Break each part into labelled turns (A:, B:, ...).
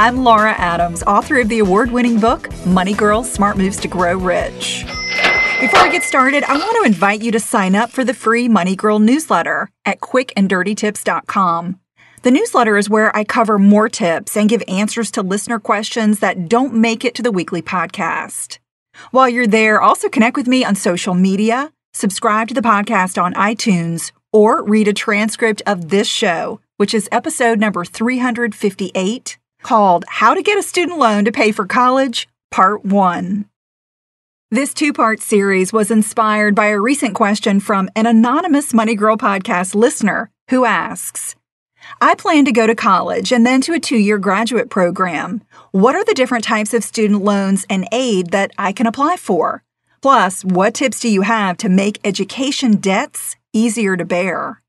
A: I'm Laura Adams, author of the award winning book, Money Girls Smart Moves to Grow Rich. Before I get started, I want to invite you to sign up for the free Money Girl newsletter at quickanddirtytips.com. The newsletter is where I cover more tips and give answers to listener questions that don't make it to the weekly podcast. While you're there, also connect with me on social media, subscribe to the podcast on iTunes, or read a transcript of this show, which is episode number 358 called How to Get a Student Loan to Pay for College, Part 1. This two part series was inspired by a recent question from an anonymous Money Girl podcast listener who asks I plan to go to college and then to a two year graduate program. What are the different types of student loans and aid that I can apply for? Plus, what tips do you have to make education debts easier to bear?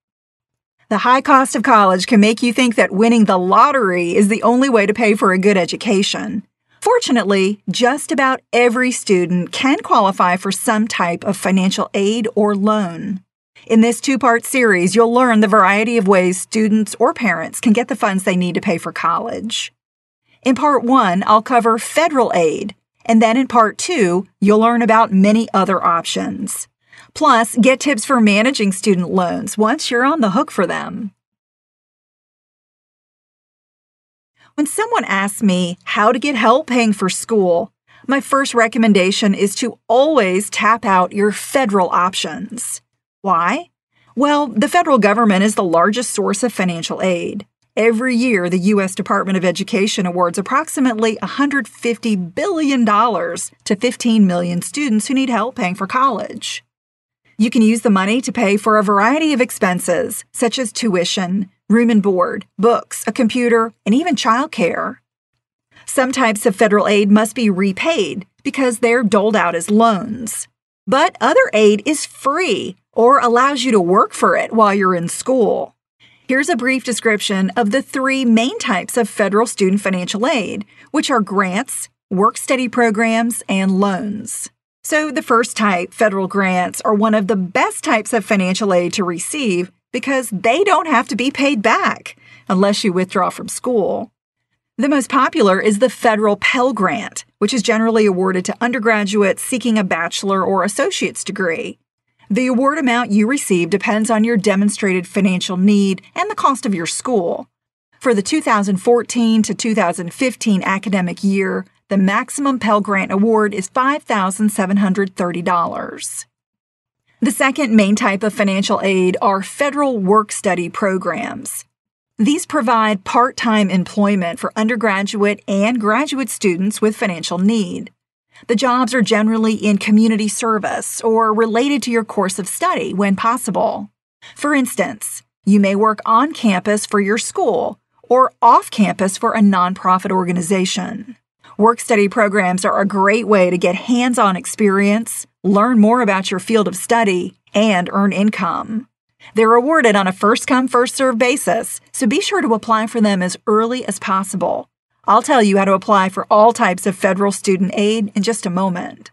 A: The high cost of college can make you think that winning the lottery is the only way to pay for a good education. Fortunately, just about every student can qualify for some type of financial aid or loan. In this two part series, you'll learn the variety of ways students or parents can get the funds they need to pay for college. In part one, I'll cover federal aid, and then in part two, you'll learn about many other options. Plus, get tips for managing student loans once you're on the hook for them. When someone asks me how to get help paying for school, my first recommendation is to always tap out your federal options. Why? Well, the federal government is the largest source of financial aid. Every year, the U.S. Department of Education awards approximately $150 billion to 15 million students who need help paying for college. You can use the money to pay for a variety of expenses, such as tuition, room and board, books, a computer, and even childcare. Some types of federal aid must be repaid because they're doled out as loans. But other aid is free or allows you to work for it while you're in school. Here's a brief description of the three main types of federal student financial aid, which are grants, work study programs, and loans. So, the first type, federal grants, are one of the best types of financial aid to receive because they don't have to be paid back unless you withdraw from school. The most popular is the federal Pell Grant, which is generally awarded to undergraduates seeking a bachelor or associate's degree. The award amount you receive depends on your demonstrated financial need and the cost of your school. For the 2014 to 2015 academic year, the maximum Pell Grant award is $5,730. The second main type of financial aid are federal work study programs. These provide part time employment for undergraduate and graduate students with financial need. The jobs are generally in community service or related to your course of study when possible. For instance, you may work on campus for your school or off campus for a nonprofit organization. Work study programs are a great way to get hands on experience, learn more about your field of study, and earn income. They're awarded on a first come, first served basis, so be sure to apply for them as early as possible. I'll tell you how to apply for all types of federal student aid in just a moment.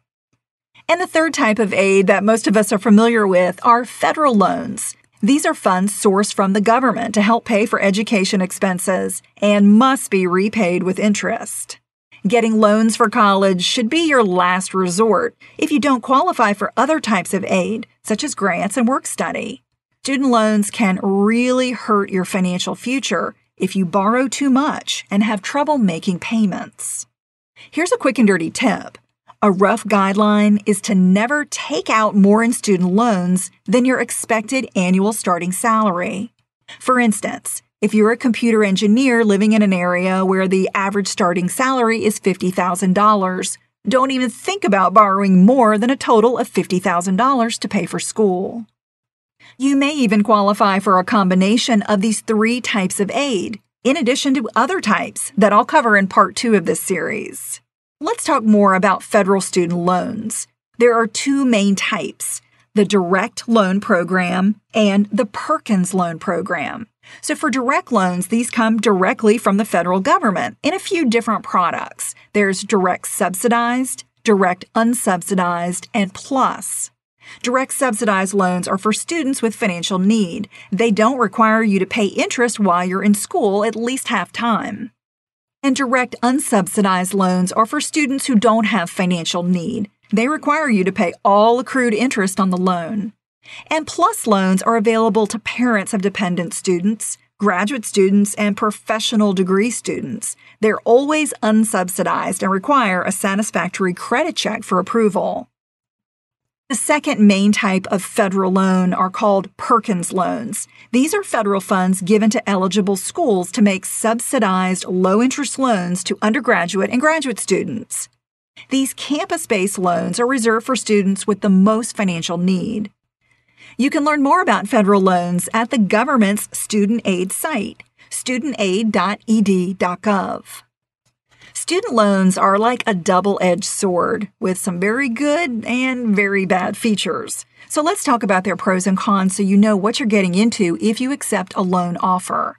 A: And the third type of aid that most of us are familiar with are federal loans. These are funds sourced from the government to help pay for education expenses and must be repaid with interest. Getting loans for college should be your last resort if you don't qualify for other types of aid, such as grants and work study. Student loans can really hurt your financial future if you borrow too much and have trouble making payments. Here's a quick and dirty tip. A rough guideline is to never take out more in student loans than your expected annual starting salary. For instance, if you're a computer engineer living in an area where the average starting salary is $50,000, don't even think about borrowing more than a total of $50,000 to pay for school. You may even qualify for a combination of these three types of aid, in addition to other types that I'll cover in part two of this series. Let's talk more about federal student loans. There are two main types the Direct Loan Program and the Perkins Loan Program. So, for direct loans, these come directly from the federal government in a few different products. There's direct subsidized, direct unsubsidized, and plus. Direct subsidized loans are for students with financial need. They don't require you to pay interest while you're in school at least half time. And direct unsubsidized loans are for students who don't have financial need. They require you to pay all accrued interest on the loan. And plus loans are available to parents of dependent students, graduate students, and professional degree students. They're always unsubsidized and require a satisfactory credit check for approval. The second main type of federal loan are called Perkins loans. These are federal funds given to eligible schools to make subsidized low interest loans to undergraduate and graduate students. These campus based loans are reserved for students with the most financial need. You can learn more about federal loans at the government's student aid site, studentaid.ed.gov. Student loans are like a double edged sword with some very good and very bad features. So let's talk about their pros and cons so you know what you're getting into if you accept a loan offer.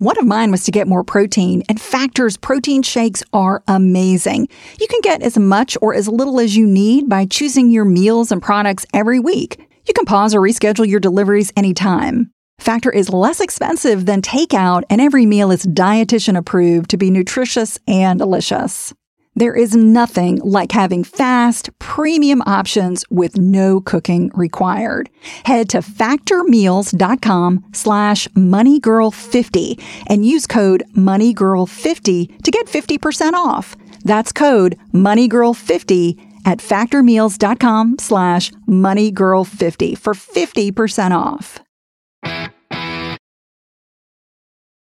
A: One of mine was to get more protein, and Factor's protein shakes are amazing. You can get as much or as little as you need by choosing your meals and products every week. You can pause or reschedule your deliveries anytime. Factor is less expensive than takeout, and every meal is dietitian approved to be nutritious and delicious. There is nothing like having fast, premium options with no cooking required. Head to factormeals.com slash moneygirl50 and use code moneygirl50 to get 50% off. That's code moneygirl50 at factormeals.com slash moneygirl50 for 50% off.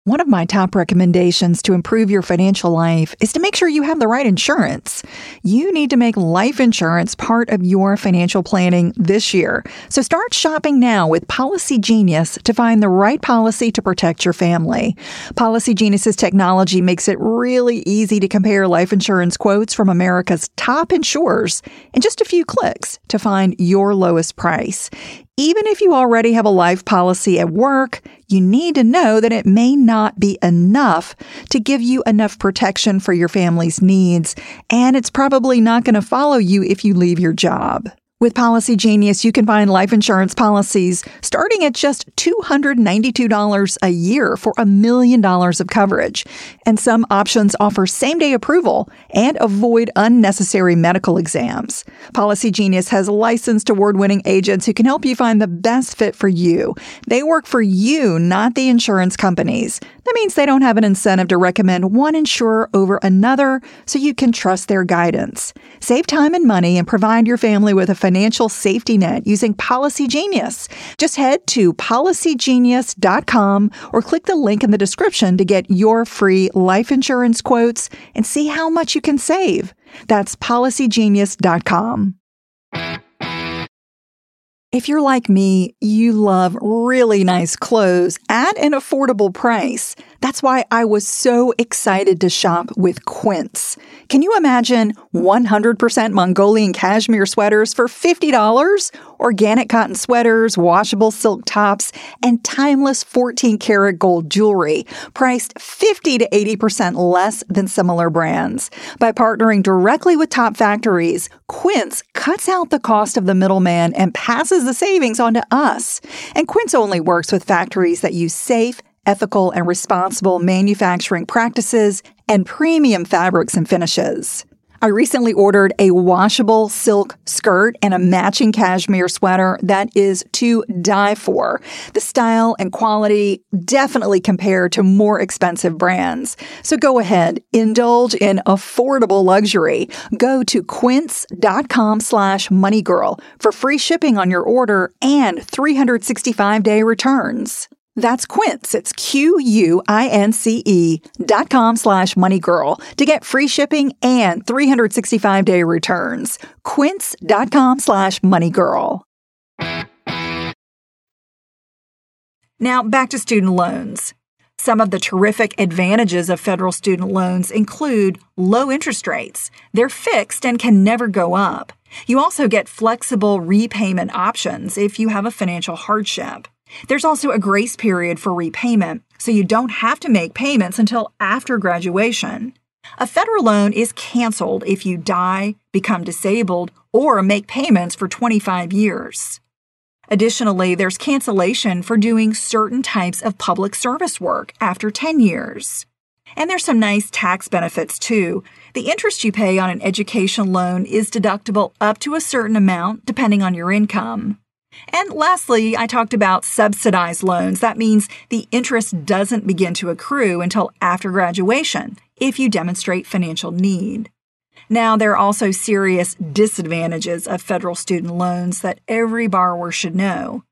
A: One of my top recommendations to improve your financial life is to make sure you have the right insurance. You need to make life insurance part of your financial planning this year. So start shopping now with Policy Genius to find the right policy to protect your family. Policy Genius's technology makes it really easy to compare life insurance quotes from America's top insurers in just a few clicks to find your lowest price. Even if you already have a life policy at work, you need to know that it may not be enough to give you enough protection for your family's needs, and it's probably not going to follow you if you leave your job. With Policy Genius, you can find life insurance policies starting at just $292 a year for a million dollars of coverage. And some options offer same day approval and avoid unnecessary medical exams. Policy Genius has licensed award winning agents who can help you find the best fit for you. They work for you, not the insurance companies. That means they don't have an incentive to recommend one insurer over another, so you can trust their guidance. Save time and money and provide your family with a financial safety net using Policy Genius. Just head to policygenius.com or click the link in the description to get your free life insurance quotes and see how much you can save. That's policygenius.com. If you're like me, you love really nice clothes at an affordable price. That's why I was so excited to shop with Quince. Can you imagine 100% Mongolian cashmere sweaters for $50? Organic cotton sweaters, washable silk tops, and timeless 14 karat gold jewelry, priced 50 to 80% less than similar brands. By partnering directly with top factories, Quince cuts out the cost of the middleman and passes the savings on to us. And Quince only works with factories that use safe, ethical, and responsible manufacturing practices and premium fabrics and finishes. I recently ordered a washable silk skirt and a matching cashmere sweater that is to die for. The style and quality definitely compare to more expensive brands. So go ahead, indulge in affordable luxury. Go to quince.com slash moneygirl for free shipping on your order and 365 day returns. That's Quince. It's Q-U-I-N-C-E dot com slash moneygirl to get free shipping and 365 day returns. Quince dot com slash moneygirl. Now back to student loans. Some of the terrific advantages of federal student loans include low interest rates. They're fixed and can never go up. You also get flexible repayment options if you have a financial hardship. There's also a grace period for repayment, so you don't have to make payments until after graduation. A federal loan is canceled if you die, become disabled, or make payments for 25 years. Additionally, there's cancellation for doing certain types of public service work after 10 years. And there's some nice tax benefits too. The interest you pay on an education loan is deductible up to a certain amount depending on your income. And lastly, I talked about subsidized loans. That means the interest doesn't begin to accrue until after graduation if you demonstrate financial need. Now, there are also serious disadvantages of federal student loans that every borrower should know.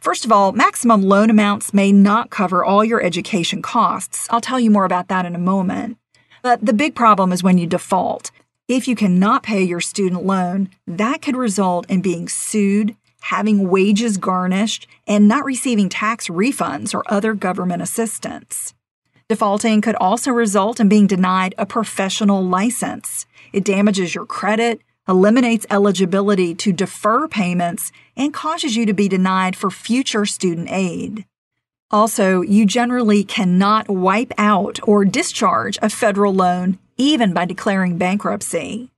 A: First of all, maximum loan amounts may not cover all your education costs. I'll tell you more about that in a moment. But the big problem is when you default. If you cannot pay your student loan, that could result in being sued, having wages garnished, and not receiving tax refunds or other government assistance. Defaulting could also result in being denied a professional license. It damages your credit, eliminates eligibility to defer payments, and causes you to be denied for future student aid. Also, you generally cannot wipe out or discharge a federal loan even by declaring bankruptcy.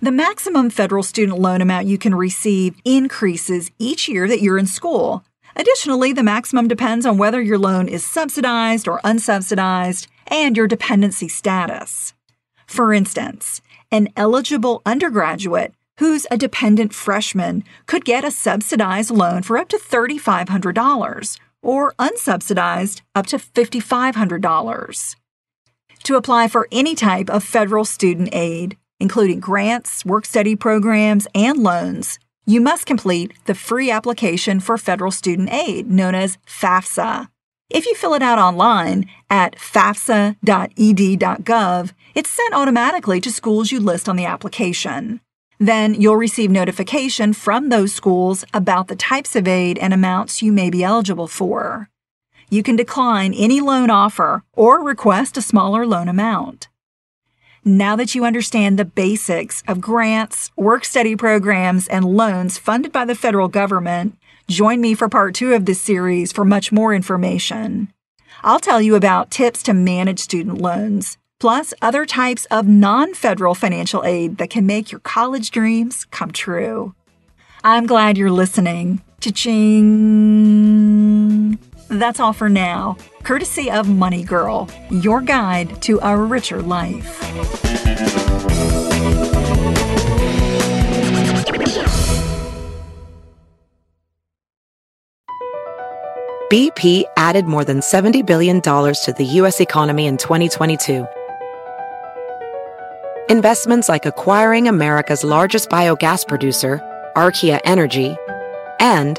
A: The maximum federal student loan amount you can receive increases each year that you're in school. Additionally, the maximum depends on whether your loan is subsidized or unsubsidized and your dependency status. For instance, an eligible undergraduate who's a dependent freshman could get a subsidized loan for up to $3,500 or unsubsidized up to $5,500. To apply for any type of federal student aid, including grants, work study programs, and loans, you must complete the free application for federal student aid, known as FAFSA. If you fill it out online at fafsa.ed.gov, it's sent automatically to schools you list on the application. Then you'll receive notification from those schools about the types of aid and amounts you may be eligible for. You can decline any loan offer or request a smaller loan amount. Now that you understand the basics of grants, work study programs, and loans funded by the federal government, join me for part two of this series for much more information. I'll tell you about tips to manage student loans, plus other types of non federal financial aid that can make your college dreams come true. I'm glad you're listening. Cha-ching! That's all for now, courtesy of Money Girl, your guide to a richer life.
B: BP added more than $70 billion to the U.S. economy in 2022. Investments like acquiring America's largest biogas producer, Archaea Energy, and